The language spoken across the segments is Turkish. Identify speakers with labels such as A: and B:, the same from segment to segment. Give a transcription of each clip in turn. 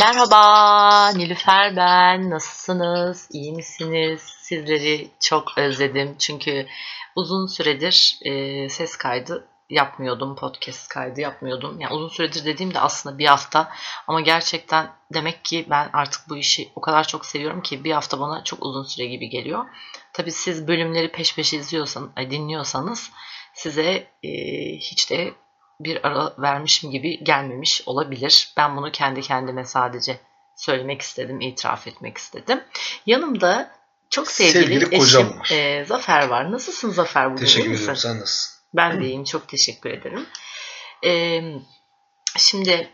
A: Merhaba, Nilüfer ben. Nasılsınız? İyi misiniz? Sizleri çok özledim. Çünkü uzun süredir e, ses kaydı yapmıyordum, podcast kaydı yapmıyordum. Yani uzun süredir dediğimde aslında bir hafta. Ama gerçekten demek ki ben artık bu işi o kadar çok seviyorum ki bir hafta bana çok uzun süre gibi geliyor. Tabii siz bölümleri peş peşe izliyorsanız, dinliyorsanız size e, hiç de bir ara vermişim gibi gelmemiş olabilir. Ben bunu kendi kendime sadece söylemek istedim, itiraf etmek istedim. Yanımda çok sevgili,
B: Sevgili
A: eşim
B: var.
A: e, Zafer var. Nasılsın Zafer bugün?
B: Teşekkür ederim. Sen nasılsın?
A: Ben de iyiyim. Çok teşekkür ederim. E, şimdi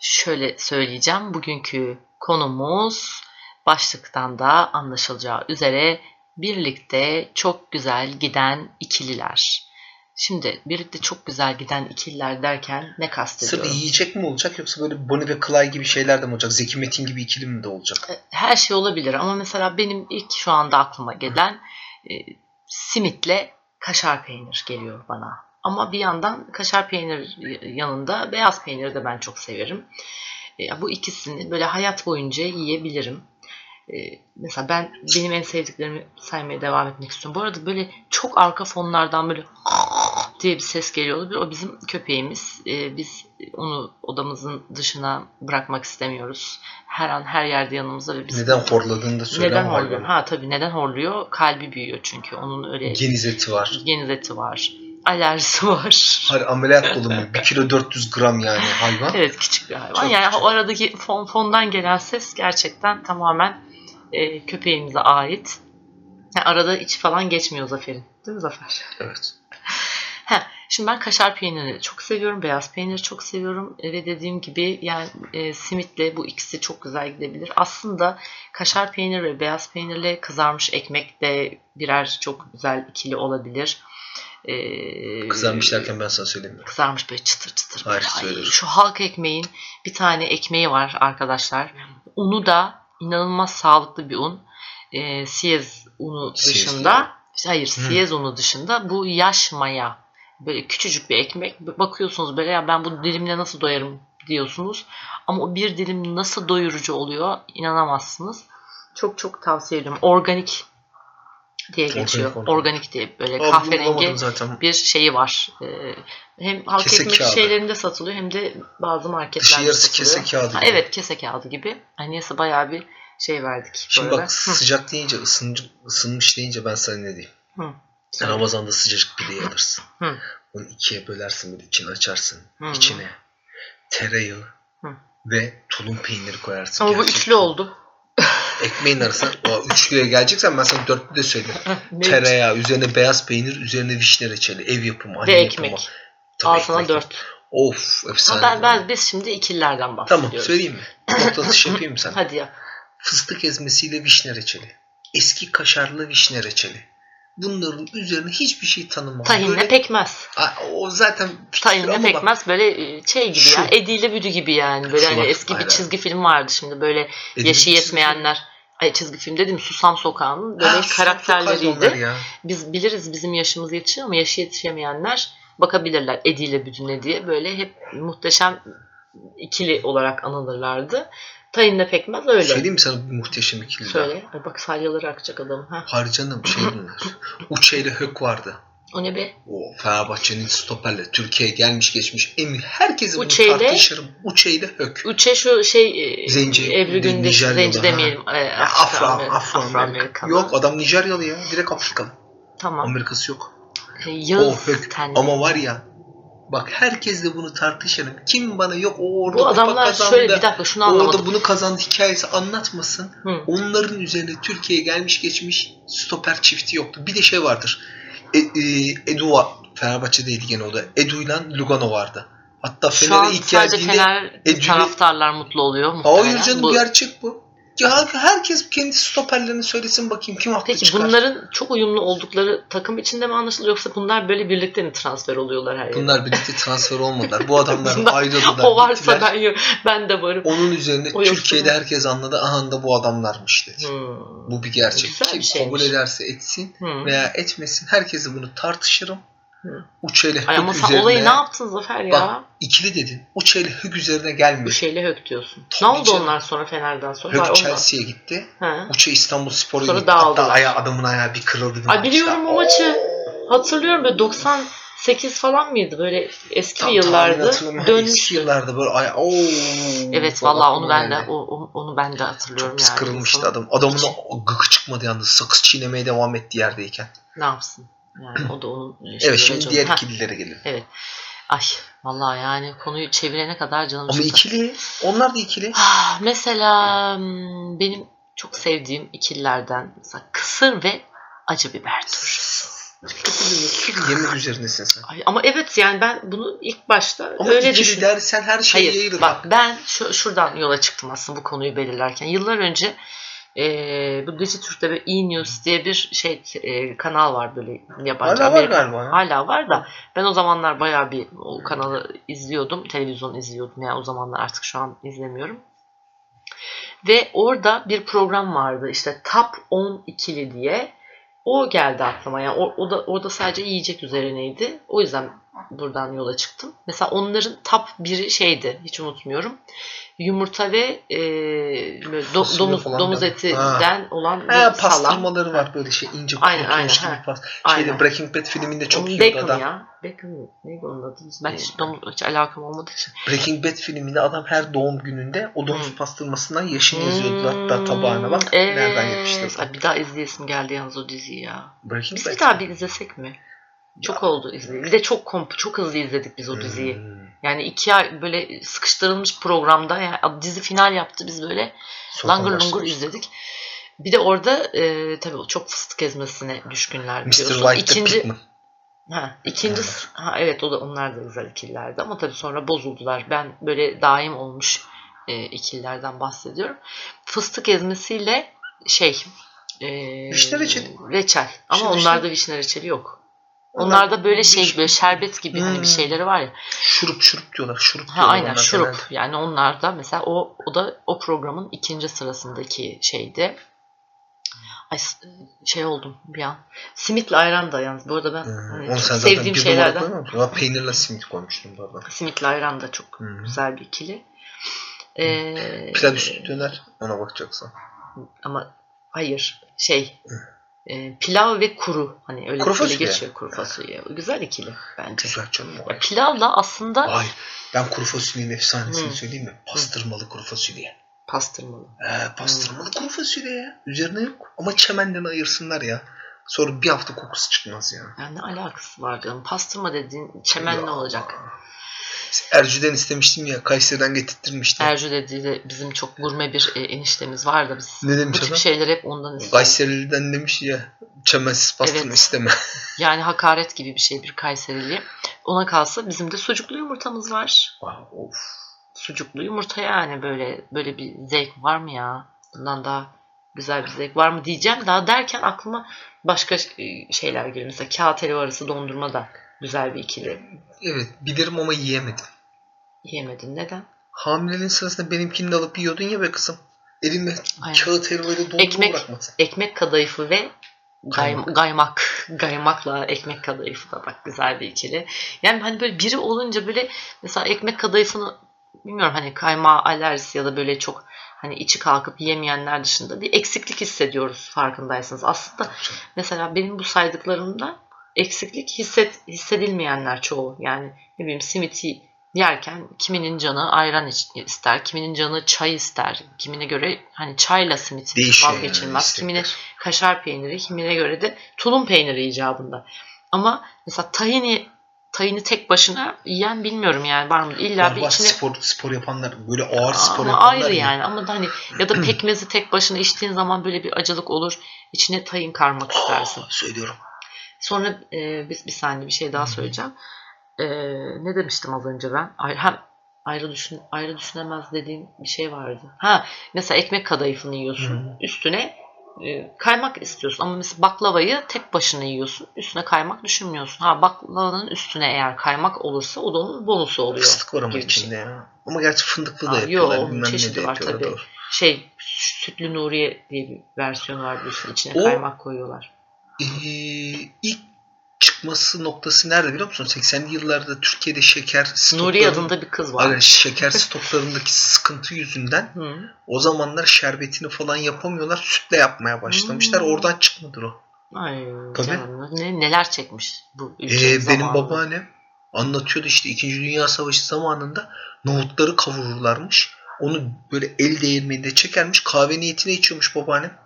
A: şöyle söyleyeceğim. Bugünkü konumuz başlıktan da anlaşılacağı üzere birlikte çok güzel giden ikililer. Şimdi birlikte çok güzel giden ikililer derken ne
B: Sırf
A: kastediyorum?
B: yiyecek mi olacak yoksa böyle Bonnie ve Clyde gibi şeyler de mi olacak? Zeki Metin gibi ikili mi de olacak?
A: Her şey olabilir ama mesela benim ilk şu anda aklıma gelen e, simitle kaşar peynir geliyor bana. Ama bir yandan kaşar peynir yanında beyaz peyniri de ben çok severim. E, bu ikisini böyle hayat boyunca yiyebilirim. E, mesela ben benim en sevdiklerimi saymaya devam etmek istiyorum. Bu arada böyle çok arka fonlardan böyle diye bir ses geliyor olabilir. O bizim köpeğimiz. E, biz onu odamızın dışına bırakmak istemiyoruz. Her an her yerde yanımızda ve biz
B: Neden horladığını da söyle
A: neden horluyor? Ha tabii neden horluyor? Kalbi büyüyor çünkü. Onun öyle
B: Geniz eti var.
A: geniz eti var. Alerjisi var.
B: Hayır ameliyat dolu mu? 1 kilo 400 gram yani hayvan.
A: Evet küçük bir hayvan.
B: Çok
A: yani
B: küçük.
A: o aradaki fon, fondan gelen ses gerçekten tamamen e, köpeğimize ait. Yani arada iç falan geçmiyor Zafer'in. Değil mi Zafer?
B: Evet.
A: Heh, şimdi ben kaşar peynirini çok seviyorum. Beyaz peyniri çok seviyorum. E, Ve dediğim gibi yani e, simitle bu ikisi çok güzel gidebilir. Aslında kaşar peynir ve beyaz peynirle kızarmış ekmek de birer çok güzel ikili olabilir. E,
B: Kızarmış derken ben sana söyleyeyim. mi?
A: kızarmış böyle çıtır çıtır.
B: Hayır.
A: Ay,
B: söylerim.
A: şu halk ekmeğin bir tane ekmeği var arkadaşlar. Unu da inanılmaz sağlıklı bir un. E, siyez unu
B: Siyez
A: dışında hayır
B: Hı.
A: siyez unu dışında bu yaş maya böyle küçücük bir ekmek bakıyorsunuz böyle ya ben bu dilimle nasıl doyarım diyorsunuz ama o bir dilim nasıl doyurucu oluyor inanamazsınız. Çok çok tavsiye ediyorum. Organik diye geçiyor.
B: organik.
A: Organik diye böyle
B: Aa,
A: kahverengi
B: zaten.
A: bir şeyi var. Ee, hem halk
B: Kese
A: ekmek
B: kağıdı.
A: şeylerinde satılıyor hem de bazı
B: Dışı
A: marketlerde
B: yarısı
A: satılıyor.
B: kese kağıdı
A: Ha,
B: gibi.
A: evet kese kağıdı gibi. Hani neyse bayağı bir şey verdik.
B: Şimdi
A: arada.
B: bak sıcak deyince ısınca, ısınmış deyince ben sana ne diyeyim.
A: Hı.
B: Sen Ramazan'da sıcacık pideyi alırsın.
A: Hı.
B: Onu ikiye bölersin böyle içini açarsın.
A: Hı.
B: İçine tereyağı
A: Hı.
B: ve tulum peyniri koyarsın.
A: Ama bu üçlü oldu.
B: Ekmeğin arasına o üçlüye geleceksen ben sana dörtlü de söyleyeyim.
A: Ne?
B: Tereyağı, üzerine beyaz peynir, üzerine vişne reçeli, ev yapımı,
A: Ve
B: anne
A: ekmek.
B: yapımı. Tabii
A: Altına
B: ekmek.
A: dört.
B: Of efsane.
A: ben, ben, biz şimdi ikililerden bahsediyoruz.
B: Tamam söyleyeyim mi? Nokta atışı yapayım mı sana?
A: Hadi yap.
B: Fıstık ezmesiyle vişne reçeli. Eski kaşarlı vişne reçeli. Bunların üzerine hiçbir şey tanımam.
A: Tahinle
B: Böyle-
A: pekmez.
B: O zaten
A: Tahinle
B: ama bak,
A: pekmez böyle e, şey gibi
B: Şu.
A: ya. Ediyle büdü gibi yani. Böyle hani
B: var,
A: eski bir
B: aynen.
A: çizgi film vardı şimdi böyle
B: Edil'in
A: yaşı yetmeyenler. Ay çizgi film dedim Susam Sokağı'nın böyle
B: Ha,
A: karakterleriydi. Biz biliriz bizim yaşımız yetişiyor ama yaşı yetişemeyenler bakabilirler Ediyle Büdüne diye. Böyle hep muhteşem ikili olarak anılırlardı. Tahinle pekmez öyle.
B: Söyleyeyim mi sana muhteşem ikili?
A: Söyle. Ay bak salyaları akacak adam. Ha.
B: Hayır canım şey bunlar. Uçe ile Hök vardı.
A: O ne be?
B: O Fenerbahçe'nin stoperle Türkiye'ye gelmiş geçmiş emin herkese bunu
A: Uçe ile-
B: tartışırım. Uçe ile Hök.
A: Uçe şu şey e,
B: Zenci,
A: Ebru
B: de-
A: Gündeş Zenci demeyelim. E,
B: Ya, Afro,
A: Afro-
B: Afro,
A: Afro-Amerikan.
B: Yok adam Nijeryalı ya. Direkt Afrikalı.
A: Tamam.
B: Amerikası yok.
A: E,
B: O
A: Yağız
B: Hök.
A: tenli.
B: Ama var ya bak herkesle bunu tartışırım. Kim bana yok o orada
A: Bu adamlar
B: kazandı.
A: şöyle bir dakika şunu anlamadım.
B: Orada bunu kazandı hikayesi anlatmasın.
A: Hı.
B: Onların üzerine Türkiye'ye gelmiş geçmiş stoper çifti yoktu. Bir de şey vardır. E, e, Edu var. Fenerbahçe'deydi gene o da. Edu ile Lugano vardı. Hatta Fener'e ilk geldiğinde
A: Fener
B: Edül'ü-
A: taraftarlar mutlu oluyor. muhtemelen.
B: Hayır canım
A: Bu-
B: gerçek bu. Ya herkes kendi stoperlerini söylesin bakayım kim haklı
A: Peki
B: çıkar.
A: bunların çok uyumlu oldukları takım içinde mi anlaşılıyor yoksa bunlar böyle birlikte mi transfer oluyorlar her yere?
B: Bunlar birlikte transfer olmadılar. Bu adamlar ayrıldılar.
A: o varsa
B: gittiler.
A: ben ben de varım.
B: Onun üzerine
A: O
B: Türkiye'de herkes anladı. Aha da bu adamlarmış dedi.
A: Hmm.
B: Bu bir gerçek.
A: Güzel bir
B: Kim
A: şeymiş.
B: kabul ederse etsin
A: Hmm.
B: veya etmesin. Herkese bunu tartışırım. Uça ile
A: Ay ama sen
B: üzerine.
A: olayı ne yaptın Zafer ya?
B: Bak ikili dedin. Uça ile hık üzerine gelme.
A: Uşe'yle Hök diyorsun.
B: Tabii
A: ne oldu
B: canım.
A: onlar sonra Fener'den sonra? Onlar-
B: Chelsea'ye gitti.
A: Ha.
B: Uça İstanbul Spor'a gitti. Hatta ayağı, adamın ayağı bir kırıldı. Bir
A: Ay
B: maçta.
A: biliyorum o maçı. Hatırlıyorum böyle 98 falan mıydı? Böyle eski
B: Tam
A: yıllardı.
B: hatırlamıyorum. Eski yıllarda böyle ay oo.
A: Evet
B: Bak
A: vallahi onu ben de o, o- onu ben de hatırlıyorum
B: Çok
A: yani.
B: kırılmıştı adam. Adamın o gıkı çıkmadı yalnız. Sakız çiğnemeye devam etti yerdeyken.
A: Ne yapsın? Yani o da onun
B: Evet şimdi diğer ikililere gelelim.
A: Evet. Ay vallahi yani konuyu çevirene kadar canım
B: Ama
A: çıktı.
B: ikili. Onlar da ikili.
A: Ah, Mesela hmm, benim çok sevdiğim ikililerden mesela kısır ve acı biber turşusu.
B: Yemek üzerinesin sen.
A: Ay, ama evet yani ben bunu ilk başta
B: Ama
A: öyle
B: ikili
A: düşündüm.
B: dersen her şeyi
A: Hayır
B: yayılır.
A: bak ben şu, şuradan yola çıktım aslında bu konuyu belirlerken. Yıllar önce e, bu Dijitürk'te bir E-News diye bir şey e, kanal var böyle yabancı
B: Hala var
A: Amerika-
B: galiba ya.
A: Hala var da ben o zamanlar bayağı bir o kanalı izliyordum. Televizyon izliyordum yani o zamanlar artık şu an izlemiyorum. Ve orada bir program vardı işte Top 10 ikili diye. O geldi aklıma. Yani o, o da orada sadece yiyecek üzerineydi. O yüzden buradan yola çıktım. Mesela onların top biri şeydi. Hiç unutmuyorum. Yumurta ve e, böyle do- domuz domuz
B: da.
A: etinden olan bir salam.
B: pastırmaları var böyle şey ince
A: Aynen, aynen,
B: gibi pas.
A: Aynen.
B: Şeyde Breaking Bad filminde çok yiyordu
A: Beckham
B: adam.
A: ya. Beckham neydi onun adı? Ben hiç, domuz, hiç alakam olmadığı için.
B: Breaking Bad filminde adam her doğum gününde o domuz
A: Hmm.
B: pastırmasından yaşını yazıyordu hatta tabağına bak. Nereden yapıştırdı.
A: Bir daha izleyesim geldi yalnız o diziyi ya.
B: Breaking
A: Biz
B: Bad.
A: bir daha bir izlesek mi? Çok oldu izleyeli. Bir de çok komp çok hızlı izledik biz o diziyi.
B: Hmm.
A: Yani iki ay böyle sıkıştırılmış programda yani dizi final yaptı biz böyle
B: Sonra
A: langır lungur izledik. Bir de orada e, tabii çok fıstık ezmesine düşkünler
B: Mr.
A: biliyorsun. İkinci,
B: Pickman.
A: ha, ikinci, ha, evet o da onlar da güzel ikililerdi ama tabii sonra bozuldular. Ben böyle daim olmuş e, ikililerden bahsediyorum. Fıstık ezmesiyle şey e,
B: Vişne reçeli.
A: reçel. Ama
B: Vişne
A: onlarda vişne reçeli yok. Onlarda böyle şey böyle şerbet gibi hani bir
B: Hmm.
A: şeyleri var ya.
B: Şurup şurup diyorlar. Şurup
A: Ha
B: diyorlar
A: aynen
B: onlar
A: şurup.
B: genelde.
A: Yani onlar da mesela o o da o programın ikinci sırasındaki şeydi. Ay şey oldum bir an. Simitle ayran da yalnız. Bu arada ben
B: Hmm.
A: hani
B: Onu sen
A: sevdiğim şeylerden.
B: Ya peynirle simit koymuştum arada.
A: Simitle ayran da çok
B: Hmm.
A: güzel bir ikili. Ee,
B: Pilav üstü döner. Ona bakacaksın.
A: ama hayır şey e, pilav ve kuru hani öyle
B: Kuru fasulye.
A: geçiyor kuru fasulye. Güzel ikili bence.
B: Güzel canım o.
A: Ya pilavla aslında
B: Hayır. Ben kuru fasulyenin efsanesini
A: Hı.
B: söyleyeyim mi? Pastırmalı kuru fasulye.
A: pastırmalı.
B: He, pastırmalı kuru fasulye ya. Üzerine yok. Ama çemenden ayırsınlar ya. Sonra bir hafta kokusu çıkmaz ya.
A: Yani ne alakası var canım? Pastırma dediğin çemen ne olacak?
B: Ercü'den istemiştim ya. Kayseri'den getirttirmiştim.
A: Ercü dediği de bizim çok gurme bir e, eniştemiz var da biz
B: Ne demiş
A: bu tip
B: adam?
A: şeyler hep ondan istiyoruz.
B: Kayseri'den demiş ya. Çemensiz pastırma
A: Evet.
B: isteme.
A: Yani hakaret gibi bir şey bir Kayserili. Ona kalsa bizim de sucuklu yumurtamız var.
B: of.
A: Sucuklu yumurta yani böyle böyle bir zevk var mı ya? Bundan daha güzel bir zevk var mı diyeceğim. Daha derken aklıma başka e, şeyler geliyor. Mesela kağıt helva arası dondurma da güzel bir ikili.
B: Evet bilirim ama yiyemedim.
A: Yiyemedin. Neden?
B: Hamileliğin sırasında benimkini de alıp yiyordun ya be kızım. Elime
A: Aynen.
B: kağıt helvayla dondurma
A: Ekmek.
B: bırakmadın.
A: Ekmek kadayıfı ve
B: Kaymak.
A: Gaymak. Gaymak. Gaymakla ekmek kadayıfı da bak güzel bir ikili. Yani hani böyle biri olunca böyle mesela ekmek kadayıfını bilmiyorum hani kaymağı alerjisi ya da böyle çok hani içi kalkıp yemeyenler dışında bir eksiklik hissediyoruz farkındaysanız. Aslında mesela benim bu saydıklarımda eksiklik hisset, hissedilmeyenler çoğu. Yani ne bileyim simiti yerken kiminin canı ayran ister, kiminin canı çay ister. Kimine göre hani çayla simit
B: Değişiyor yani
A: vazgeçilmez.
B: istekler.
A: kimine kaşar peyniri, kimine göre de tulum peyniri icabında. Ama mesela tahini tahini tek başına yiyen bilmiyorum yani var mı? İlla
B: Var
A: bir
B: var
A: içine
B: spor, spor yapanlar böyle ağır spor
A: ama
B: yapanlar
A: ayrı
B: ya.
A: yani ama da hani ya da pekmezi tek başına içtiğin zaman böyle bir acılık olur. İçine tahin karmak istersin.
B: Aa, söylüyorum.
A: Sonra e, biz bir saniye bir şey daha söyleyeceğim. E, ne demiştim az önce ben? Ay, hem ayrı düşün ayrı düşünemez dediğim bir şey vardı. Ha mesela ekmek kadayıfını yiyorsun.
B: Hı.
A: Üstüne e, kaymak istiyorsun ama mesela baklavayı tek başına yiyorsun. Üstüne kaymak düşünmüyorsun. Ha baklavanın üstüne eğer kaymak olursa o da onun bonusu oluyor.
B: Fıstık var ama
A: şey.
B: içinde ya. Ama gerçi fındıklı da
A: Aa,
B: yapıyorlar.
A: yo,
B: bilmem ne
A: çeşidi var
B: yapıyorlar.
A: tabii.
B: doğru.
A: Şey sütlü Nuriye diye bir versiyon var biliyorsun. İçine
B: O-
A: kaymak koyuyorlar.
B: Ee, ilk çıkması noktası nerede biliyor musun? 80'li yıllarda Türkiye'de şeker
A: Nuri adında bir kız var.
B: Aga, şeker stoklarındaki sıkıntı yüzünden
A: Hı.
B: o zamanlar şerbetini falan yapamıyorlar. Sütle yapmaya başlamışlar.
A: Hmm.
B: Oradan çıkmadır o.
A: Ay
B: Tabii.
A: canım, ne, neler çekmiş bu ülke
B: Ee, benim babaannem anlatıyordu işte 2. Dünya Savaşı zamanında nohutları kavururlarmış. Onu böyle el değirmeninde çekermiş. Kahve niyetine içiyormuş babaannem.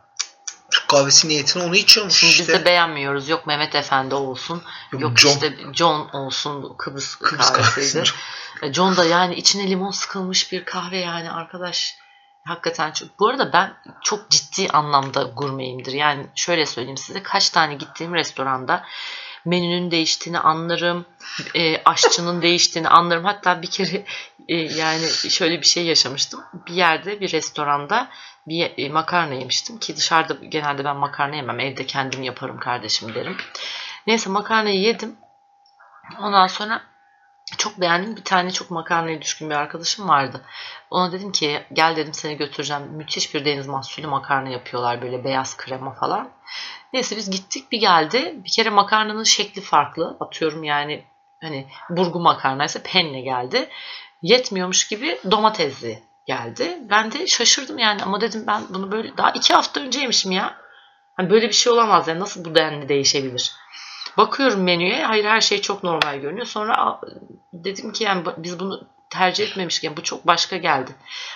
B: Kahvesi niyetine onu içiyormuş
A: Şimdi
B: işte.
A: biz de beğenmiyoruz. Yok Mehmet Efendi olsun.
B: Yok,
A: Yok
B: John.
A: işte John olsun. Kıbrıs,
B: Kıbrıs
A: kahvesiydi.
B: kahvesi.
A: E, John da yani içine limon sıkılmış bir kahve yani arkadaş. Hakikaten çok. Bu arada ben çok ciddi anlamda gurmeyimdir. Yani şöyle söyleyeyim size kaç tane gittiğim restoranda menünün değiştiğini anlarım. e, aşçının değiştiğini anlarım. Hatta bir kere yani şöyle bir şey yaşamıştım. Bir yerde bir restoranda bir e, makarna yemiştim ki dışarıda genelde ben makarna yemem. Evde kendim yaparım kardeşim derim. Neyse makarnayı yedim. Ondan sonra çok beğendim. Bir tane çok makarnaya düşkün bir arkadaşım vardı. Ona dedim ki gel dedim seni götüreceğim. Müthiş bir deniz mahsulü makarna yapıyorlar böyle beyaz krema falan. Neyse biz gittik bir geldi. Bir kere makarnanın şekli farklı. Atıyorum yani hani burgu makarnaysa penne geldi. Yetmiyormuş gibi domatesli geldi. Ben de şaşırdım yani ama dedim ben bunu böyle daha iki hafta önce yemişim ya. Hani böyle bir şey olamaz yani nasıl bu denli değişebilir? Bakıyorum menüye hayır her şey çok normal görünüyor. Sonra dedim ki yani biz bunu tercih etmemişken bu çok başka geldi.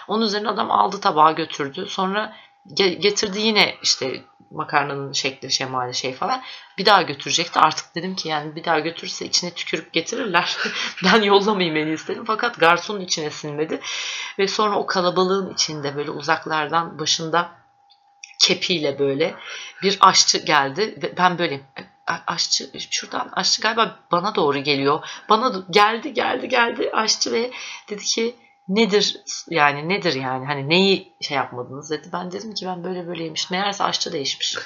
A: Onun üzerine adam aldı tabağı götürdü. Sonra getirdi yine işte makarnanın şekli şemali şey falan. Bir daha götürecekti. Artık dedim ki yani bir daha götürürse içine tükürük getirirler. ben yollamayayım en iyisi dedim. Fakat garsonun içine sinmedi. Ve sonra o kalabalığın içinde böyle uzaklardan başında kepiyle böyle bir aşçı geldi ve ben böyle aşçı şuradan aşçı galiba bana doğru geliyor. Bana geldi geldi geldi aşçı ve dedi ki nedir yani nedir yani hani neyi şey yapmadınız dedi. Ben dedim ki ben böyle böyle yemiş. Meğerse aşçı değişmiş.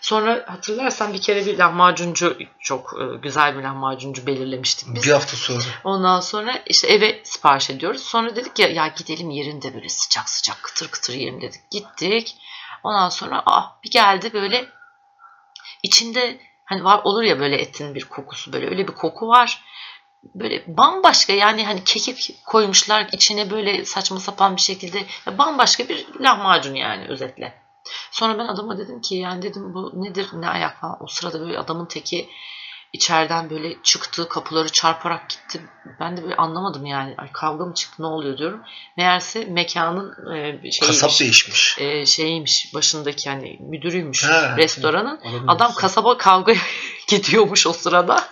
A: Sonra hatırlarsan bir kere bir lahmacuncu çok e, güzel bir lahmacuncu belirlemiştik biz.
B: Bir hafta sonra.
A: Ondan sonra işte eve sipariş ediyoruz. Sonra dedik ya ya gidelim yerinde böyle sıcak sıcak kıtır kıtır yiyelim dedik. Gittik. Ondan sonra ah bir geldi böyle içinde hani var olur ya böyle etin bir kokusu böyle öyle bir koku var. Böyle bambaşka yani hani kekik koymuşlar içine böyle saçma sapan bir şekilde bambaşka bir lahmacun yani özetle. Sonra ben adama dedim ki yani dedim bu nedir ne ayak falan. O sırada böyle adamın teki içeriden böyle çıktı kapıları çarparak gitti. Ben de böyle anlamadım yani. Ay, kavga mı çıktı ne oluyor diyorum. Meğerse mekanın e, şeyiymiş,
B: Kasap değişmiş.
A: e, şeyiymiş başındaki hani müdürüymüş
B: Ha,
A: restoranın. Adam kasaba kavga gidiyormuş o sırada.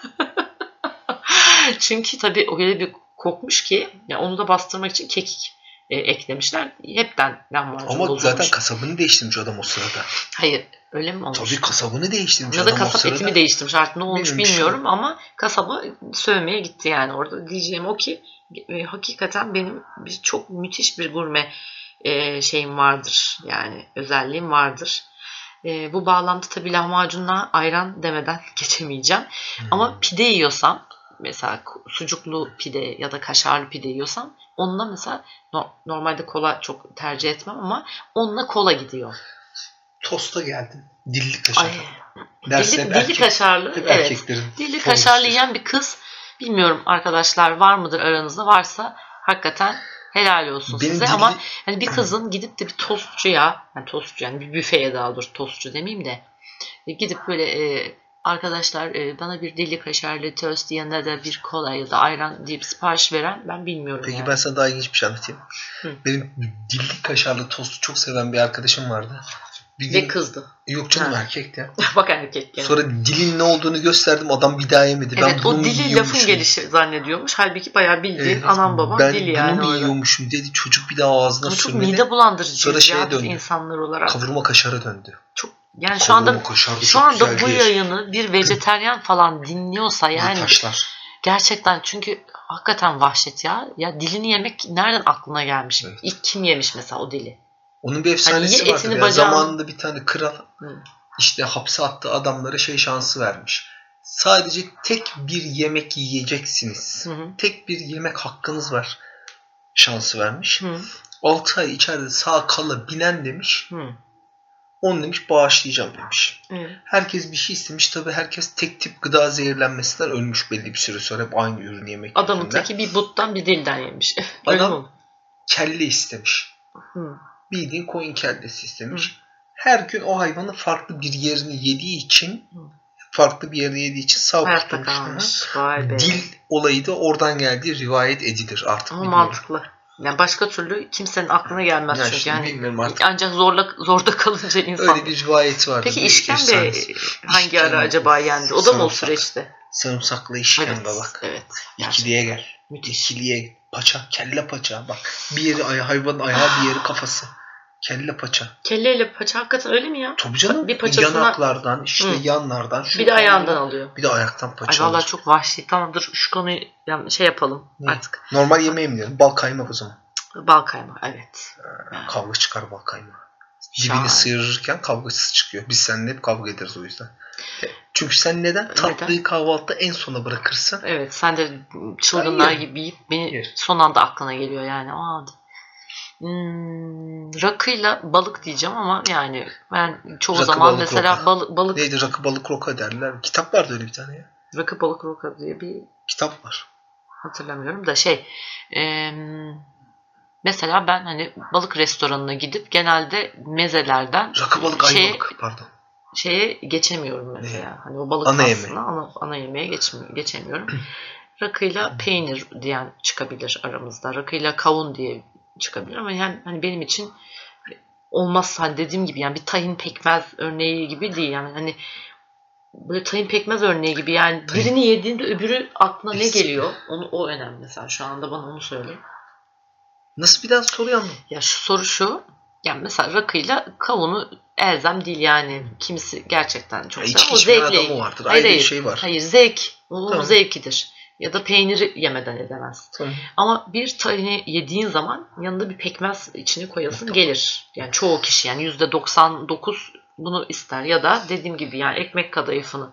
A: Çünkü tabii öyle bir kokmuş ki ya onu da bastırmak için kekik e, eklemişler. Hepten lahmacun
B: Ama
A: bozulmuş.
B: zaten kasabını değiştirmiş adam o sırada.
A: Hayır öyle mi olmuş?
B: Tabii kasabını değiştirmiş
A: Ya da
B: adam o
A: kasap
B: sırada.
A: etimi değiştirmiş artık ne olmuş
B: Bilmiyorum işte.
A: bilmiyorum ama kasaba sövmeye gitti yani orada. Diyeceğim o ki e, hakikaten benim bir, çok müthiş bir gurme e, şeyim vardır yani özelliğim vardır. E, bu bağlamda tabii lahmacunla ayran demeden geçemeyeceğim.
B: Hmm.
A: Ama pide yiyorsam mesela sucuklu pide ya da kaşarlı pide yiyorsam onunla mesela no- normalde kola çok tercih etmem ama onunla kola gidiyor.
B: Tosta geldim. Dilli kaşar.
A: Ay,
B: Derse
A: dilli, dilli
B: erkek-
A: kaşarlı evet. Dilli kaşarlı yiyen bir kız. Bilmiyorum arkadaşlar var mıdır aranızda? Varsa hakikaten helal olsun
B: Benim
A: size.
B: dilli-
A: Ama hani bir kızın gidip de bir tostçuya, yani tostçu yani bir büfeye daha doğrusu tostçu demeyeyim de e, gidip böyle e, arkadaşlar e, bana bir dilli kaşarlı tost yanında da bir kola ya da ayran deyip sipariş veren ben bilmiyorum
B: Peki
A: yani.
B: ben sana daha ilginç bir şey anlatayım.
A: Hı.
B: Benim dilli kaşarlı tostu çok seven bir arkadaşım vardı. Bir
A: Ve
B: gün,
A: kızdı.
B: yok canım
A: Ha.
B: erkekti.
A: Bak erkek gene.
B: Sonra dilin ne olduğunu gösterdim adam bir daha yemedi.
A: evet
B: ben
A: o dili lafın gelişi zannediyormuş. Halbuki bayağı bildiğin
B: Evet,
A: anam babam
B: ben
A: dili yani
B: bunu mu yiyormuşum dedi. Çocuk bir daha ağzına
A: Ama çok
B: sürmedi.
A: mide bulandırıcı
B: Sonra şeye
A: ya
B: döndü.
A: insanlar olarak.
B: Kavurma kaşara döndü.
A: Çok yani şu anda
B: da
A: şu anda bu yayını bir vejeteryan falan dinliyorsa yani
B: taşlar.
A: gerçekten çünkü hakikaten vahşet ya. Ya dilini yemek nereden aklına gelmiş?
B: Evet.
A: İlk kim yemiş mesela o dili?
B: Onun bir efsanesi
A: Hani ye
B: vardır.
A: etini,
B: ya.
A: bacağını-
B: Zamanında bir tane kral
A: Hı.
B: işte hapse attığı adamlara şey şansı vermiş. Sadece tek bir yemek yiyeceksiniz.
A: Hı hı.
B: Tek bir yemek hakkınız var şansı vermiş.
A: Hı.
B: 6 ay içeride sağ kalabilen demiş.
A: Hı.
B: Onu demiş bağışlayacağım demiş.
A: Evet.
B: Herkes bir şey istemiş. Tabii herkes tek tip gıda zehirlenmesinden ölmüş belli bir süre sonra. Hep aynı ürünü yemek
A: Adamın teki bir buttan bir dilden yemiş.
B: Adam-? Kelle istemiş.
A: Hı.
B: Bildiğin koyun kellesi istemiş. Her gün o hayvanın farklı bir yerini yediği için
A: Hı.
B: farklı bir yerini yediği için sağ tutulmuş. Dil olayı da oradan geldiği rivayet edilir artık.
A: Ama mantıklı. Yani başka türlü kimsenin aklına gelmez
B: Ya
A: çünkü yani ancak zorla zorda kalınca insan.
B: Öyle bir rivayet vardı.
A: Peki işkembe hangi
B: İşkembe.
A: ara acaba yendi? O da mı o süreçte?
B: Sarımsaklı işkembe
A: Evet.
B: bak.
A: Evet.
B: İkiliye gel.
A: Müthiş.
B: İkiliye paça, kelle paça. Bak bir yeri ay hayvanın ayağı bir yeri kafası. Kelle paça.
A: Kelleyle paça hakikaten öyle mi ya?
B: Tabii canım.
A: Bir paçasına-
B: Yanaklardan, işte
A: Hı.
B: yanlardan. şu
A: Bir de ayağından alıyor.
B: Bir de ayaktan
A: Ay
B: paça
A: vallahi
B: alır.
A: çok vahşi. Tamam dur şu konuyu yani şey yapalım
B: Ne?
A: artık.
B: Normal yemeği mi diyorum? Bal kaymak o zaman.
A: Bal kaymağı evet.
B: Kavga çıkar bal.
A: Şahane.
B: Dibini sıyırırken kavgasız çıkıyor. Biz seninle hep kavga ederiz o yüzden. Çünkü sen neden? Tatlıyı kahvaltıda en sona bırakırsın.
A: Evet sen de çılgınlar
B: Hayır.
A: gibi yiyip beni
B: Hayır.
A: son anda aklına geliyor yani. Aa, hmm, rakıyla balık diyeceğim ama yani ben çoğu
B: Rakı,
A: zaman
B: balık,
A: mesela
B: roka.
A: balık, balık
B: Neydi rakı balık roka derler. Kitap vardı öyle bir tane ya.
A: rakı balık roka diye bir
B: Kitap var.
A: hatırlamıyorum da şey em, mesela ben hani balık restoranına gidip genelde mezelerden
B: Rakı balık
A: şey-
B: ay balık pardon.
A: şeye geçemiyorum mesela. Hani o balık
B: Ana
A: aslında ana, ana yemeğe geçmiyor, geçemiyorum. Rakıyla peynir diyen çıkabilir aramızda. Rakıyla kavun diye çıkabilir ama yani hani benim için olmazsa hani dediğim gibi yani bir tahin pekmez örneği gibi değil yani hani böyle tahin pekmez örneği gibi yani
B: Tahin-
A: birini yediğinde öbürü aklına ne geliyor? Onu o önemli mesela şu anda bana onu söyle.
B: Nasıl bir daha soruyu anlamadım.
A: Ya şu soru şu. Yani mesela rakıyla kavunu elzem değil yani. Kimisi gerçekten çok
B: Ya
A: sever. O zevkle.
B: adamı vardır.
A: Hayır,
B: Ayrı bir
A: hayır.
B: şey var.
A: Hayır zevk. Onun
B: Tamam.
A: zevkidir. Ya da peyniri yemeden edemez.
B: Tamam.
A: Ama bir tahini yediğin zaman yanında bir pekmez içine koyasın gelir. Yani çoğu kişi yani %99 bunu ister. Ya da dediğim gibi yani ekmek kadayıfını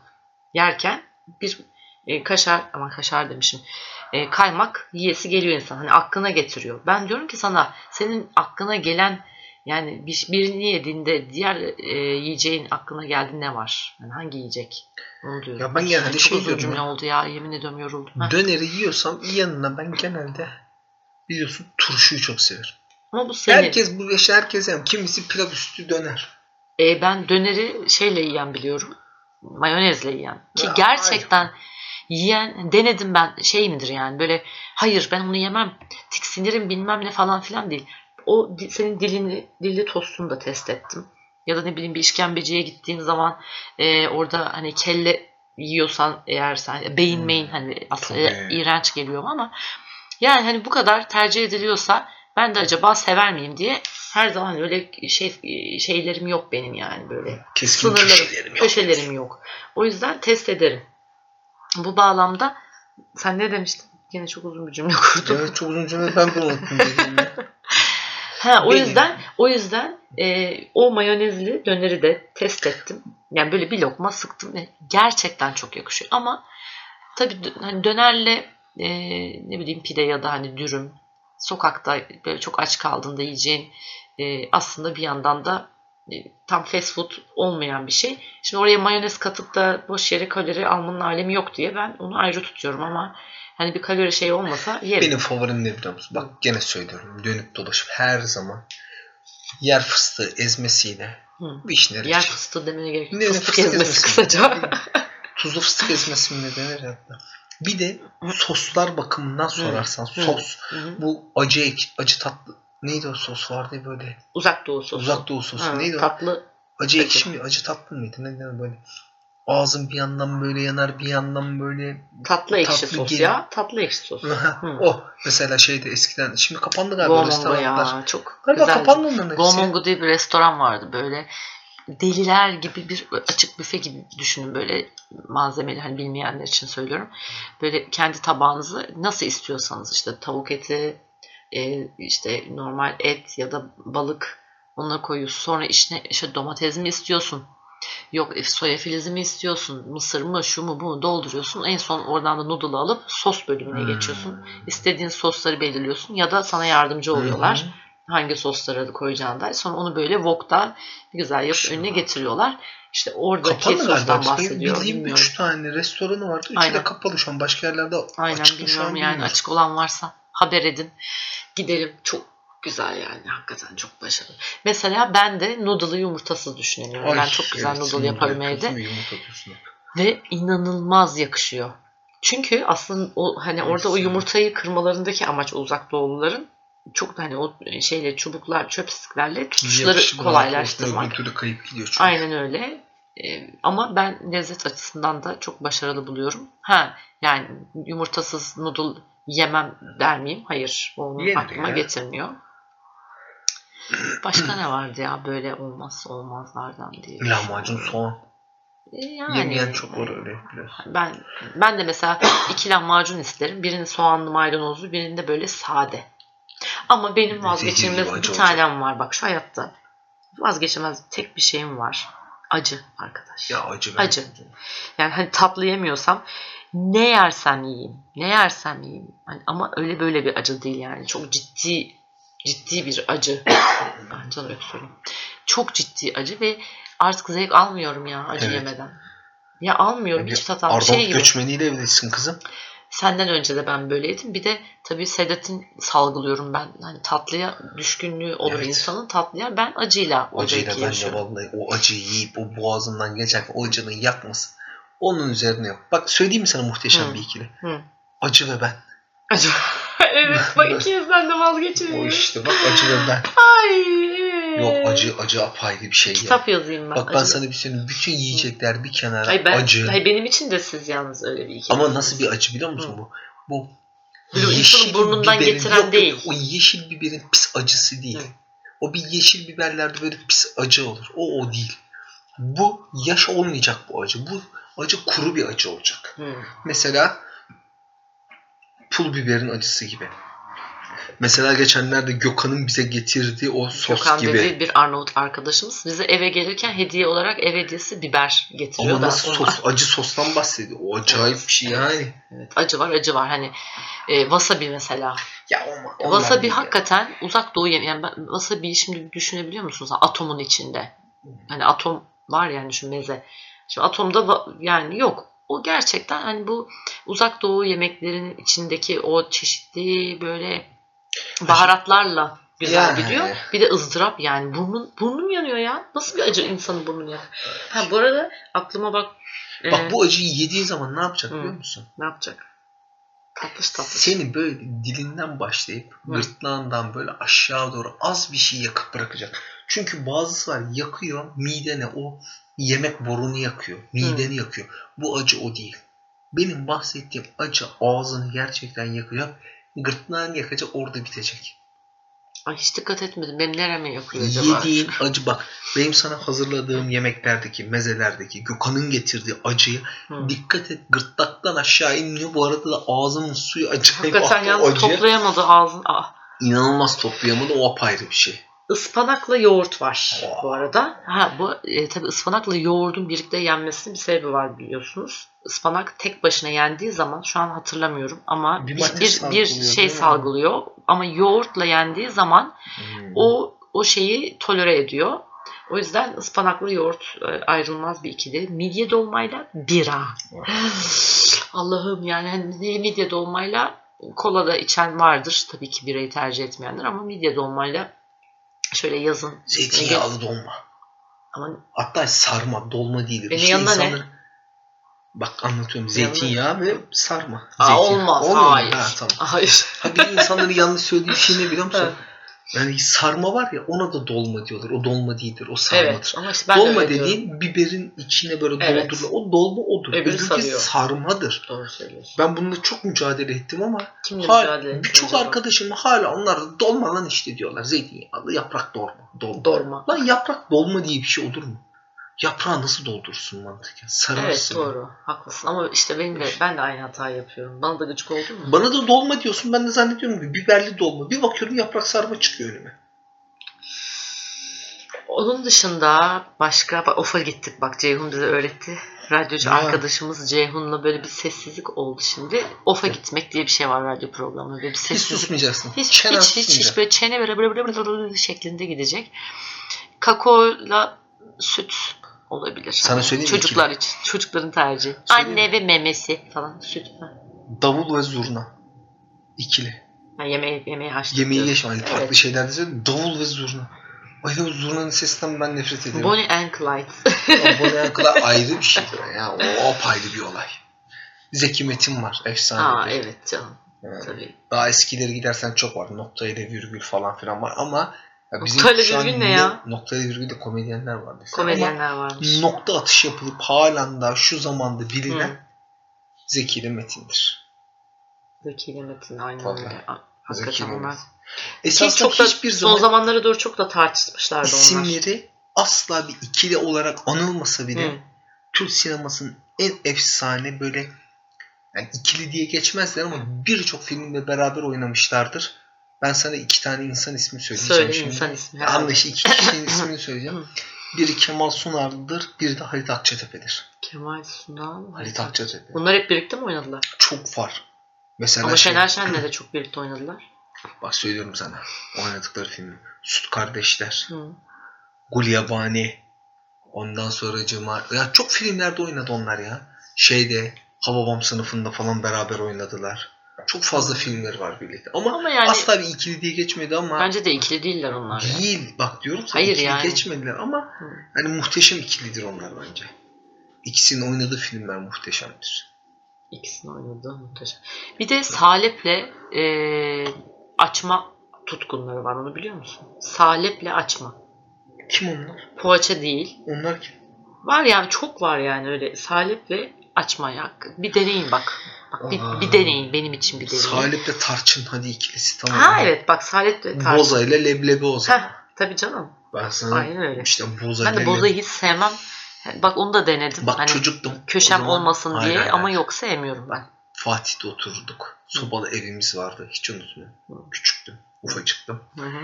A: yerken bir e, kaşar ama kaşar demişim e, kaymak yiyesi geliyor insan. Hani aklına getiriyor. Ben diyorum ki sana senin aklına gelen yani bir, birini yediğinde diğer e, yiyeceğin aklına geldi ne var? Yani hangi yiyecek? Onu diyorum.
B: Ya ben genelde
A: Çok
B: şey diyorum
A: cümle
B: ya.
A: oldu ya. Yemin ediyorum yoruldum. Heh.
B: Döneri yiyorsam yanına ben genelde biliyorsun turşuyu çok severim.
A: Ama bu senin.
B: Herkes bu yaşa herkes yem. Kimisi pilav üstü döner.
A: E, ben döneri şeyle yiyen biliyorum. Mayonezle yiyen. Ki
B: Ya,
A: gerçekten yiyen denedim ben şey midir yani böyle hayır ben onu yemem tiksinirim bilmem ne falan filan değil. O senin dilini dilli tostunu da test ettim. Ya da ne bileyim bir işkembeciye gittiğin zaman e, orada hani kelle yiyorsan eğer sen beyin
B: Hmm.
A: meyin hani aslında
B: Tabii.
A: iğrenç geliyor ama yani hani bu kadar tercih ediliyorsa ben de acaba sever miyim diye her zaman öyle şey şeylerim yok benim yani böyle
B: Keskin
A: sınırlarım,
B: köşelerim yok.
A: köşelerim yok. O yüzden test ederim. Bu bağlamda sen ne demiştin? Yine çok uzun bir cümle kurdum.
B: Evet çok uzun cümle ben bunu unuttum.
A: Ha, o
B: Benim.
A: yüzden o yüzden e, o mayonezli döneri de test ettim. Yani böyle bir lokma sıktım ve gerçekten çok yakışıyor. Ama tabii hani dönerle e, ne bileyim pide ya da hani dürüm sokakta böyle çok aç kaldığında yiyeceğin e, aslında bir yandan da e, tam fast food olmayan bir şey. Şimdi oraya mayonez katıp da boş yere kalori almanın alemi yok diye ben onu ayrı tutuyorum ama hani bir kalori şey olmasa yerim.
B: Benim favorim ne biliyor musun? Bak gene söylüyorum. Dönüp dolaşıp her zaman yer fıstığı ezmesiyle
A: Hı.
B: vişne
A: Yer
B: reçeli.
A: fıstığı demene gerek yok. Fıstık,
B: fıstık
A: ezmesi
B: ezmesi.
A: kısaca.
B: Tuzlu fıstık ezmesi mi denir hatta. Bir de soslar bakımından sorarsan
A: Hı.
B: sos.
A: Hı.
B: Bu acı ek, acı tatlı neydi o sos vardı böyle
A: Uzak doğu sosu.
B: uzak doğu sosu
A: Ha,
B: neydi o?
A: Tatlı.
B: Acı ekşi mi acı tatlı mıydı ne denir böyle ağzın bir yandan böyle yanar bir yandan böyle
A: Tatlı ekşi sos
B: gel-
A: ya. Tatlı ekşi sos.
B: O mesela şeyde eskiden şimdi kapandı galiba
A: Gomongo
B: restoranlar.
A: ya. Çok
B: Galiba
A: güzel.
B: kapandı onların.
A: Gomongo diye bir restoran vardı böyle. Deliler gibi bir açık büfe gibi düşünün böyle malzemeli hani bilmeyenler için söylüyorum. Böyle kendi tabağınızı nasıl istiyorsanız işte tavuk eti, e, işte normal et ya da balık onları koyuyorsun. Sonra içine işte domates mi istiyorsun? Yok e, soya filizi mi istiyorsun? Mısır mı? Şu mu? Bu mu? Dolduruyorsun. En son oradan da noodle alıp sos bölümüne
B: Hmm.
A: geçiyorsun. İstediğin sosları belirliyorsun ya da sana yardımcı oluyorlar. hangi sosları koyacağını dair. Sonra onu böyle wok'ta güzel yapıp önüne getiriyorlar. İşte oradaki
B: Kapalı galiba.
A: sostan
B: Benim
A: bahsediyor.
B: bildiğim
A: Bilmiyorum.
B: 3 tane restoranı vardı. Üçü
A: Aynen.
B: de kapalı şu an. Başka yerlerde
A: Aynen
B: açık mı şu an
A: bilmiyorum yani
B: bilmiyorum.
A: açık olan varsa haber edin. Gidelim. Çok güzel yani hakikaten çok başarılı. Mesela ben de noodle'ı yumurtasız düşünüyorum. ben
B: Ay,
A: çok güzel
B: evet,
A: noodle yaparım evde ve inanılmaz yakışıyor. Çünkü aslında o hani orada o yumurtayı kırmalarındaki amaç uzak doğuluların çok hani o şeyle çubuklar, çöpstiklerle tutuşları
B: Yapışık
A: kolaylaştırmak.
B: Öbür türlü kayıp gidiyor çünkü.
A: Aynen öyle. Ee, ama ben lezzet açısından da çok başarılı buluyorum. Ha yani yumurtasız noodle yemem der miyim? Hayır. Onu
B: Yenir
A: aklıma
B: ya.
A: getirmiyor. Başka ne vardı ya böyle olmazsa olmazlardan diye.
B: Lahmacun soğan.
A: Ee, Yani,
B: Yemeyen çok var öyle biliyorsun.
A: Ben ben de mesela iki lahmacun isterim. Birini soğanlı maydanozlu, birini de böyle sade. Ama benim vazgeçilmez bir tanem var bak şu hayatta. Vazgeçilmez tek bir şeyim var. Acı arkadaş.
B: Ya acı ben.
A: Acı. Yani hani tatlı yemiyorsam ne yersem yiyeyim. Ne yersem yiyeyim. Hani ama öyle böyle bir acı değil yani. Çok ciddi ciddi bir acı. Bence öyle söyleyeyim. Çok ciddi acı ve artık zevk almıyorum ya acı
B: Evet.
A: yemeden. Ya almıyorum
B: Bir
A: hiç tat al.
B: Arnavut
A: Şey gibi.
B: göçmeniyle evlisin kızım.
A: Senden önce de ben böyleydim. Bir de tabii sedatin salgılıyorum ben. Hani tatlıya düşkünlüğü olur
B: Evet.
A: insanın tatlıya. Ben acıyla o
B: Acıyla ben de
A: yaşıyorum.
B: vallahi o acıyı yiyip o boğazından geçerken o acının yakması. Onun üzerine yap. Bak söyleyeyim mi sana muhteşem
A: Hı.
B: bir ikili?
A: Hı.
B: Acı ve ben.
A: Acı. evet bak ikinizden de
B: O
A: vazgeçemiyorum.
B: işte bak acı ve ben.
A: Ay.
B: Yok acı acı apayrı bir şey ya.
A: Kitap yazayım ben.
B: Bak ben
A: acı.
B: sana bir şey söyleyeyim. Bütün yiyecekler bir kenara
A: Ay ben,
B: acı.
A: Ay benim için de siz yalnız öyle bir.
B: Ama nasıl bir acı biliyor musun
A: Hı.
B: bu? Bu yeşil
A: burnundan
B: biberin-
A: getiren
B: yok, yok,
A: değil.
B: O yeşil biberin pis acısı değil.
A: Hı.
B: O bir yeşil biberlerde böyle pis acı olur. O o değil. Bu yaş olmayacak bu acı. Bu acı kuru bir acı olacak.
A: Hı.
B: Mesela pul biberin acısı gibi. Mesela geçenlerde Gökhan'ın bize getirdiği o sos
A: Gökhan
B: gibi.
A: dediği bir Arnavut arkadaşımız bize eve gelirken hediye olarak ev hediyesi biber getiriyor
B: Ama nasıl sos, acı sostan bahsediyor. O acayip bir şey yani.
A: Evet, acı var acı var. Hani e, wasabi mesela.
B: Ya ama
A: Wasabi
B: değil ya.
A: hakikaten uzak doğu yemeği. Yani ben wasabi'yi şimdi düşünebiliyor musunuz? Atomun içinde. Hani atom var yani şu meze. Şimdi atomda yani yok. O gerçekten hani bu uzak doğu yemeklerinin içindeki o çeşitli böyle baharatlarla güzel
B: Yani.
A: gidiyor. Bir de ızdırap yani. Burnun, burnum yanıyor ya. Nasıl bir acı insanın burnunu yanıyor? Ha bu arada aklıma bak. e,
B: Bak bu acıyı yediği zaman ne yapacak
A: Hı.
B: biliyor musun?
A: ne yapacak? Tatlış tatlış.
B: Seni böyle dilinden başlayıp
A: Hı.
B: gırtlağından böyle aşağı doğru az bir şey yakıp bırakacak. Çünkü bazısı var yakıyor midene o yemek borunu yakıyor. Mideni yakıyor. Bu acı o değil. Benim bahsettiğim acı ağzını gerçekten yakacak. Gırtlağını yakacak orada bitecek.
A: Ay hiç dikkat etmedim. Benim nereme yakıyor acaba?
B: Yediğin acı bak benim sana hazırladığım yemeklerdeki mezelerdeki Gökhan'ın getirdiği acıyı
A: Hı.
B: dikkat et gırtlaktan aşağı inmiyor. Bu arada da ağzımın suyu acayip
A: Hakikaten yalnız
B: acı.
A: toplayamadı ağzını. Aa,
B: İnanılmaz toplayamadı o apayrı bir şey.
A: Ispanakla yoğurt var
B: Aa.
A: bu arada. Ha bu e, tabii ıspanakla yoğurdun birlikte yenmesinin bir sebebi var biliyorsunuz. Ispanak tek başına yendiği zaman şu an hatırlamıyorum ama
B: Bir
A: bir, bir, bir şey
B: mi?
A: salgılıyor ama yoğurtla yendiği zaman
B: Hmm.
A: o o şeyi tolere ediyor. O yüzden ıspanaklı yoğurt e, ayrılmaz bir ikili. Midye dolmayla bira. Allah'ım yani hani midye dolmayla kola da içen vardır. Tabii ki birayı tercih etmeyenler ama midye dolmayla şöyle yazın.
B: Zeytinyağlı dolma.
A: Ama
B: Hatta sarma dolma değildir.
A: Benim yanına ne?
B: Bak anlatıyorum. Zeytinyağı ve sarma.
A: Aa,
B: Zeytin-
A: olmaz.
B: Olmuyor mu?
A: Hayır.
B: Ha, tamam.
A: Hayır.
B: Ha bir de insanların yanlış söylediği şey ne biliyor musun?
A: Evet.
B: Yani sarma var ya ona da dolma diyorlar. O dolma değildir. O sarmadır.
A: evet. Ama işte ben de
B: dolma
A: diyorum.
B: dediğin biberin içine böyle
A: Evet.
B: doldurulan o dolma odur.
A: Öbürü
B: Öbürü
A: sarıyor.
B: sarmadır.
A: Doğru söylüyorsun.
B: Ben bununla çok mücadele ettim ama
A: Kimle
B: hala- birçok arkadaşım hala onlar da dolma lan işte diyorlar. Zeytinyağlı yaprak dolma. dolma.
A: Dolma.
B: Lan yaprak dolma diye bir şey olur mu? Yaprağı nasıl doldurursun mantıken?
A: Evet
B: Sararsın.
A: doğru. Haklısın ama işte benim de ben de aynı hatayı yapıyorum. Bana da gıcık oldu mu?
B: Bana da dolma diyorsun. Ben de zannediyorum ki biberli dolma. Bir bakıyorum yaprak sarma çıkıyor önüme.
A: Onun dışında başka bak Of'a gittik bak Ceyhun bize öğretti. Radyocu
B: Ya.
A: arkadaşımız Ceyhun'la böyle bir sessizlik oldu şimdi. Of'a gitmek diye bir şey var radyo programı. Böyle bir
B: Hiç
A: sessizlik.
B: susmayacaksın.
A: Hiç
B: Çenen
A: hiç, hiç, hiç böyle çene böyle böyle böyle şeklinde gidecek. Kakaoyla süt olabilir.
B: Sana söyleyeyim mi?
A: Çocuklar için. Çocukların tercihi.
B: Söyleyeyim
A: Anne ve memesi falan süt. Ha.
B: Davul ve zurna. İkili.
A: Ha, yemeği, yemeği haşlı.
B: Yemeği geçme. Hani farklı
A: Evet.
B: şeyler de. Davul ve zurna. Ay o zurnanın sesinden ben nefret ediyorum.
A: Bonnie and Clyde.
B: Abone kadar ayrı bir şeydir. Ya. O apayrı bir olay. Zeki Metin var. Efsane.
A: Aa evet canım.
B: Evet.
A: Tabii.
B: Daha eskileri gidersen çok var. Nokta ile virgül falan filan var ama ya bizim
A: Nokta ile
B: şu an
A: virgül ne ya?
B: Nokta ile virgülde komedyenler var. mesela.
A: Komedyenler varmış.
B: Ama nokta atış yapılıp halen daha şu zamanda bilinen
A: Hı.
B: Zeki ile Metin'dir.
A: Zeki ile Metin aynen öyle. Hakikaten onlar.
B: Esasında
A: çok da
B: hiçbir
A: son
B: zaman
A: zamanlara doğru çok da tartışmışlardı onlar.
B: isimleri asla bir ikili olarak anılmasa bile
A: Hı.
B: Türk sinemasının en efsane böyle yani ikili diye geçmezler ama birçok filmde beraber oynamışlardır. Ben sana iki tane insan ismi söyleyeceğim
A: Söyle
B: şimdi.
A: insan ismi.
B: Anlaş iki kişinin ismini söyleyeceğim. Biri Kemal Sunar'dır, biri de Halit Akçatepe'dir.
A: Kemal Sunal.
B: Halit Akçatepe.
A: Bunlar hep birlikte mi oynadılar?
B: Çok var. Mesela
A: Ama
B: şey,
A: Şener Şen'le de çok birlikte oynadılar.
B: bak söylüyorum sana. Oynadıkları film. Süt Kardeşler,
A: Hı.
B: Gulyabani, ondan sonra Cema. Ya çok filmlerde oynadı onlar ya. Şeyde Hababam sınıfında falan beraber oynadılar. Çok fazla filmleri var birlikte. Ama,
A: Ama yani
B: asla bir ikili diye geçmedi ama
A: bence de ikili değiller onlar.
B: değil. Bak diyorum sana
A: Hayır
B: ikili
A: yani.
B: geçmediler ama
A: Hı.
B: hani muhteşem ikilidir onlar bence. İkisinin oynadığı filmler muhteşemdir.
A: İkisini oynadı muhteşem. Bir de Salep'le e, açma tutkunları var onu biliyor musun? Salep'le açma.
B: Kim onlar?
A: Poğaça değil.
B: Onlar kim?
A: Var yani çok var yani öyle Salep'le açma ya. Bir deneyin bak. Bir,
B: Aa.
A: bir deneyin benim için bir deneyin.
B: Salip'le Tarçın hadi ikilisi tamam.
A: Ha evet bak Salep'le tarz.
B: Boza ile Leblebi o zaman.
A: Heh, tabii canım.
B: Ben sana
A: Aynen öyle.
B: işte Boza
A: Ben de bozayı hiç sevmem. Bak onu da denedim.
B: Bak
A: hani
B: çocuktum.
A: köşem
B: zaman-
A: olmasın
B: Hayır,
A: diye
B: hayır,
A: ama yok sevmiyorum ben.
B: Fatih'te oturduk. Sobalı evimiz vardı. Hiç unutmuyorum. Küçüktüm. Ufacıktım.
A: Hı hı.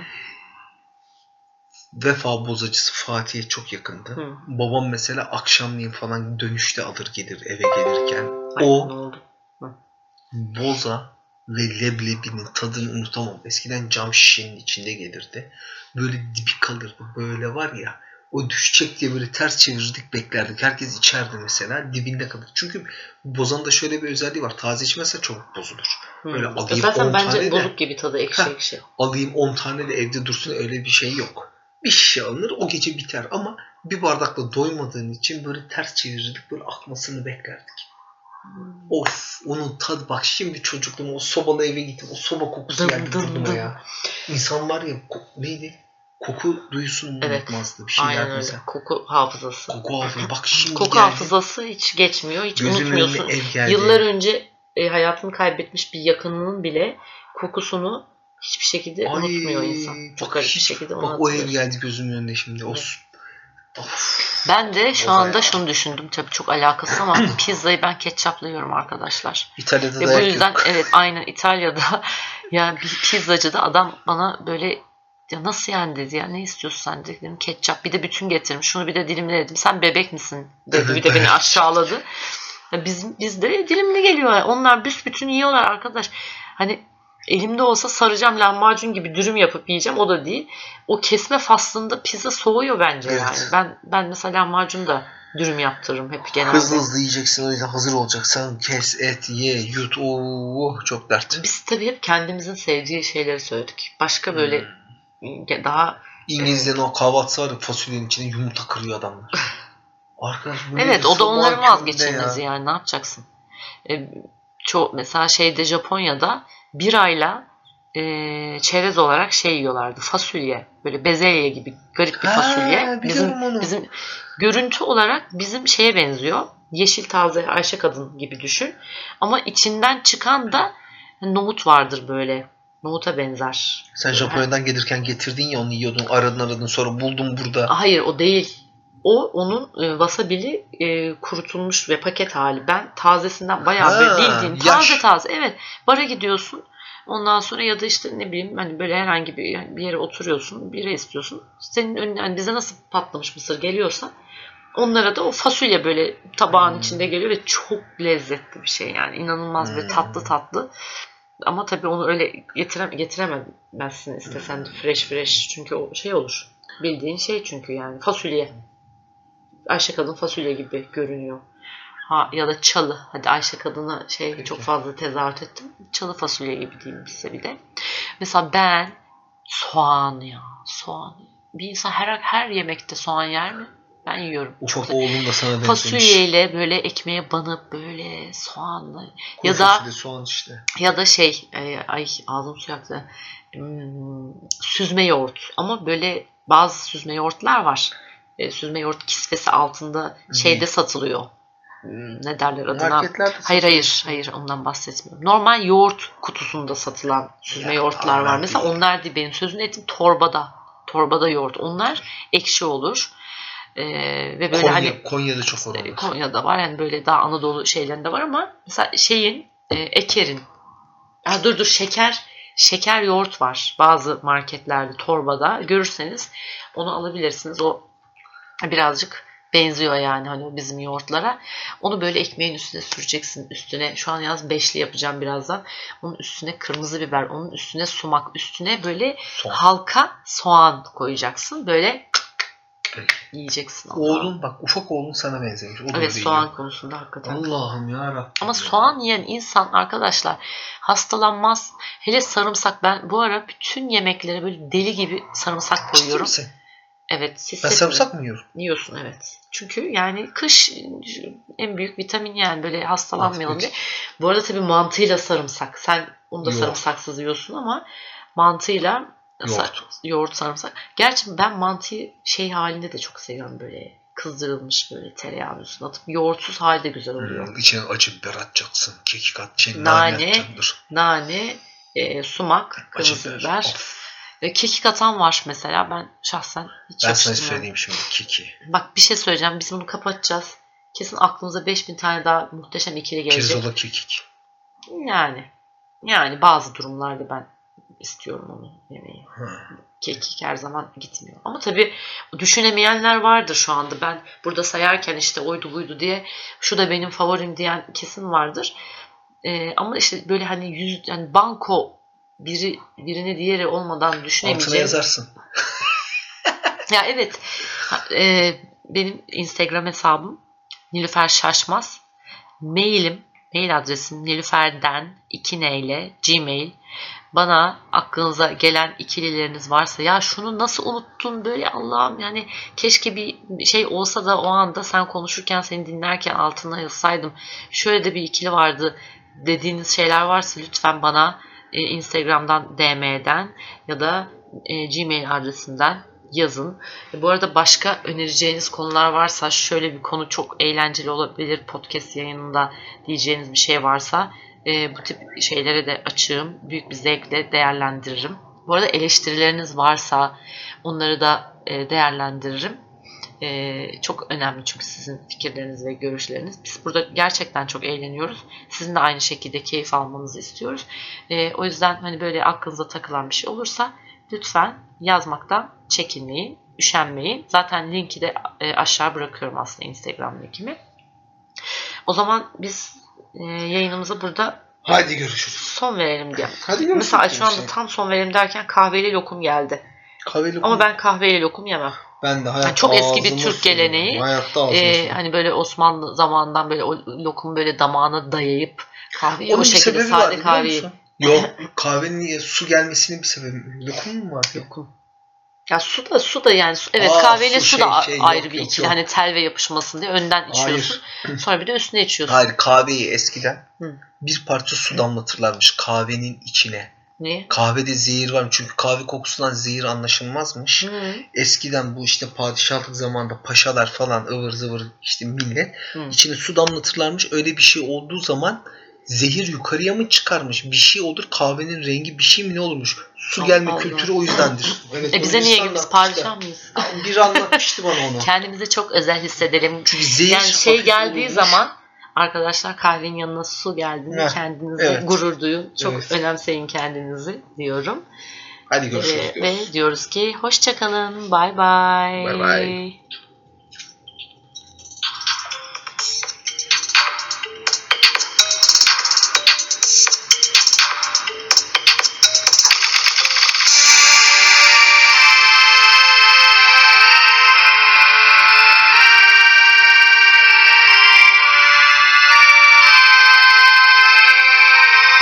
B: Vefa bozacısı Fatih'e çok yakındı.
A: Hı.
B: Babam mesela akşamleyin falan dönüşte alır gelir eve gelirken.
A: Ay,
B: O
A: ne oldu?
B: Boza ve leblebinin tadını unutamam. Eskiden cam şişenin içinde gelirdi. Böyle dibi kalırdı. Böyle var ya o düşecek diye böyle ters çevirirdik beklerdik. Herkes içerdi mesela dibinde kalır. Çünkü bozanın da şöyle bir özelliği var. Taze içmezse çabuk bozulur.
A: Hı.
B: Böyle alayım
A: Zaten
B: 10
A: bence
B: tane de-
A: bozuk gibi tadı ekşi
B: Heh.
A: ekşi.
B: Alayım 10 tane de evde dursun öyle bir şey yok. Bir şişe alınır o gece biter ama bir bardakla doymadığın için böyle ters çevirirdik. Böyle akmasını beklerdik. Of onun tadı bak şimdi çocukluğum o sobalı eve gittim. O soba kokusu geldi burnuma ya. İnsan var ya ko- neydi? Koku duyusunu
A: Evet.
B: unutmazdı. Bir şey
A: Aynen öyle.
B: mesela.
A: Koku hafızası.
B: Koku hafızası. Bak şimdi
A: Koku
B: geldi.
A: hafızası hiç geçmiyor. Hiç
B: Gözümün
A: unutmuyorsun.
B: önüne.
A: Yıllar önce e, hayatını kaybetmiş bir yakınının bile kokusunu hiçbir şekilde
B: Ay,
A: unutmuyor insan. Çok garip bir şekilde
B: Bak o ev geldi gözümün önünde şimdi. O
A: Evet.
B: Of.
A: Ben de şu
B: Boza
A: anda
B: ya.
A: şunu düşündüm. Tabii çok alakası ama pizzayı ben ketçapla yiyorum arkadaşlar.
B: İtalya'da
A: Ve bu yüzden
B: yok.
A: evet aynen İtalya'da yani bir pizzacıda adam bana böyle ya nasıl yani dedi ya ne istiyorsun sen dedi. dedim ketçap bir de bütün getirmiş şunu bir de dilimle dedim sen bebek misin dedi bir de beni aşağıladı. Ya bizim bizde dilimli geliyor onlar büsbütün yiyorlar arkadaş. Hani elimde olsa saracağım lahmacun gibi dürüm yapıp yiyeceğim o da değil. O kesme faslında pizza soğuyor bence
B: Evet.
A: yani. Ben ben mesela lahmacun da dürüm yaptırırım hep genelde.
B: Hızlı hızlı yiyeceksin o yüzden hazır olacaksın. Kes, et, ye, yut. Oo, çok dert.
A: Biz tabii hep kendimizin sevdiği şeyleri söyledik. Başka böyle
B: Hmm.
A: daha
B: İngilizlerin o kahvaltısı var ya fasulyenin içine yumurta kırıyor adamlar. Arkadaş böyle
A: evet o da onların vazgeçilmezi yani ne yapacaksın? E, çok mesela şeyde Japonya'da birayla e, çerez olarak şey yiyorlardı fasulye böyle bezelye gibi garip bir
B: Ha,
A: fasulye bizim
B: biliyorum onu.
A: bizim görüntü olarak bizim şeye benziyor yeşil taze Ayşe kadın gibi düşün ama içinden çıkan da nohut vardır böyle nohuta benzer
B: Sen Japonya'dan gelirken getirdin ya onu yiyordun aradın aradın sonra buldum burada.
A: Hayır o değil. O onun e, wasabili e, kurutulmuş ve paket hali. Ben tazesinden bayağı böyle bildiğin
B: yaş.
A: taze taze. Evet. Bara gidiyorsun. Ondan sonra ya da işte ne bileyim hani böyle herhangi bir, yani bir yere oturuyorsun, bira istiyorsun. Senin önüne hani bize nasıl patlamış mısır geliyorsa onlara da o fasulye böyle tabağın
B: Hmm.
A: içinde geliyor ve çok lezzetli bir şey yani inanılmaz
B: Hmm.
A: tatlı tatlı. Ama tabii onu öyle getire, getiremezsin istesen de fresh fresh çünkü o şey olur. Bildiğin şey çünkü yani fasulye. Ayşe kadın fasulye gibi görünüyor. Ha, ya da çalı. Hadi Ayşe kadına şey
B: Peki.
A: çok fazla tezahürat ettim. Çalı fasulye gibi diyeyim size bir de. Mesela ben soğan ya. Soğan. Bir insan her her yemekte soğan yer mi? Ben yiyorum.
B: Ufak oğlum da sana benzemiş.
A: Fasulyeyle böyle ekmeğe banıp böyle soğanla
B: Kuru
A: ya da
B: soğan işte.
A: ya da şey e, ay ağzım su yaktı. Hmm, süzme yoğurt ama böyle bazı süzme yoğurtlar var. E, süzme yoğurt kisvesi altında şeyde satılıyor. Hmm, ne derler adına?
B: Marketlerde
A: Hayır hayır hayır ondan bahsetmiyorum. Normal yoğurt kutusunda satılan süzme
B: Ya,
A: yoğurtlar var. Mesela onlar değil benim sözünü ettiğim torbada. Torbada yoğurt. Onlar ekşi olur. E, ve böyle
B: Konya,
A: hani
B: Konya'da çok var onlar.
A: Konya'da var yani böyle daha Anadolu şeylerinde var ama mesela şeyin e, Eker'in ha, dur dur şeker şeker yoğurt var bazı marketlerde torbada görürseniz onu alabilirsiniz o birazcık benziyor yani hani bizim yoğurtlara onu böyle ekmeğin üstüne süreceksin üstüne şu an yalnız beşli yapacağım birazdan onun üstüne kırmızı biber onun üstüne sumak üstüne böyle
B: Soğan.
A: halka soğan koyacaksın böyle yiyeceksin Allah'ım.
B: Oğlum bak ufak oğlum sana benzemiş. O
A: Evet soğan
B: yiyor.
A: konusunda hakikaten.
B: Allah'ım ya
A: Ama soğan yiyen insan arkadaşlar hastalanmaz. Hele sarımsak ben bu ara bütün yemeklere böyle deli gibi sarımsak koyuyorum. Evet
B: Ben
A: hissetmiyorum.
B: sarımsak mı yiyorum?
A: Yiyorsun evet. Çünkü yani kış en büyük vitamin yani böyle hastalanmayalım diye. Bu arada tabii mantıyla sarımsak. Sen onu da
B: Yok.
A: sarımsaksız yiyorsun ama mantıyla
B: Yoğurt.
A: yoğurt sarımsak. Gerçi ben mantıyı şey halinde de çok seviyorum böyle kızdırılmış böyle tereyağın üstüne atıp yoğurtsuz hali de güzel oluyor.
B: Hmm, içine acı biber atacaksın. Kekik at. Şey,
A: Nane.
B: nane atacaksın.
A: Nane, e, sumak, kırmızı
B: biber.
A: biber.
B: Of.
A: Ve kekik atan var mesela. Ben şahsen hiç
B: Ben sana söyleyeyim şimdi keki.
A: Bak bir şey söyleyeceğim. Biz bunu kapatacağız. Kesin aklımıza 5000 tane daha muhteşem ikili gelecek.
B: Pirzola kekik.
A: Yani. Yani bazı durumlarda ben istiyorum onu yemeyi.
B: Ha.
A: Kekik her zaman gitmiyor. Ama tabii düşünemeyenler vardır şu anda. Ben burada sayarken işte oydu buydu diye şu da benim favorim diyen kesin vardır. Ee, ama işte böyle hani yüz yani banko biri birini diğeri olmadan
B: Altına
A: düşünemeyeceğim.
B: yazarsın.
A: Ya evet. E, benim Instagram hesabım Nilüfer Şaşmaz. Mailim, mail adresim nilüferden 2 neyle gmail. Bana aklınıza gelen ikilileriniz varsa ya şunu nasıl unuttun böyle Allah'ım yani keşke bir bir şey olsa da o anda sen konuşurken seni dinlerken altına yazsaydım. Şöyle de bir ikili vardı dediğiniz şeyler varsa lütfen bana e, Instagram'dan DM'den ya da e, Gmail adresinden yazın. E, Bu arada başka önereceğiniz konular varsa şöyle bir konu çok eğlenceli olabilir podcast yayınında diyeceğiniz bir şey varsa e, bu tip şeylere de açığım. Büyük bir zevkle değerlendiririm. Bu arada eleştirileriniz varsa onları da e, değerlendiririm. E, çok önemli çünkü sizin fikirleriniz ve görüşleriniz. Biz burada gerçekten çok eğleniyoruz. Sizin de aynı şekilde keyif almanızı istiyoruz. E, o yüzden hani böyle aklınıza takılan bir şey olursa lütfen yazmaktan çekinmeyin, üşenmeyin. Zaten linki de e, aşağı bırakıyorum aslında Instagram linkimi. O zaman biz e, yayınımıza burada
B: Hadi görüşürüz.
A: son verelim diye.
B: Hadi görüşürüz.
A: Mesela şu anda tam son verelim derken kahveli lokum geldi.
B: Kahveli
A: Ama ben kahveli lokum yemem.
B: ben de hayatta
A: Yani çok eski bir Türk geleneği.
B: Hayatta sürüyorum.
A: hani böyle Osmanlı zamanından böyle o lokumu böyle damağına dayayıp kahveyi
B: Onun
A: o şekilde
B: var
A: sade kahveyi.
B: Yok kahvenin su gelmesinin bir sebebi. Lokum mu var?
A: Lokum. Ya su da su da yani su, evet
B: Aa,
A: kahveyle su,
B: su
A: da
B: şey, şey,
A: ayrı
B: yok,
A: bir ikili. Hani tel ve yapışmasın diye önden içiyorsun. Sonra bir de üstüne içiyorsun.
B: Hayır kahveyi eskiden
A: Hı.
B: bir parça su damlatırlarmış kahvenin içine.
A: Niye?
B: Kahvede zehir var çünkü kahve kokusundan zehir anlaşılmazmış.
A: Hı.
B: Eskiden bu işte padişahlık zamanında paşalar falan ıvır zıvır işte millet
A: Hı.
B: içine su damlatırlarmış. Öyle bir şey olduğu zaman zehir yukarıya mı çıkarmış? Bir şey olur kahvenin rengi bir şey mi ne olurmuş? Su
A: Allah
B: gelme
A: Allah.
B: kültürü o yüzdendir. Evet,
A: E bize niye
B: anlatmıştı.
A: padişah mıyız?
B: Biri anlatmıştı bana onu.
A: Kendimizi çok özel hissedelim.
B: Çünkü zehir
A: Yani şey geldiği
B: olmuş.
A: zaman Arkadaşlar kahvenin yanına su geldiğinde
B: Heh,
A: kendinize
B: evet.
A: gurur duyun. Çok
B: Evet.
A: önemseyin kendinizi diyorum.
B: Hadi görüşürüz.
A: Ee, ve diyoruz ki hoşçakalın. Bay bay.
B: Bay bay.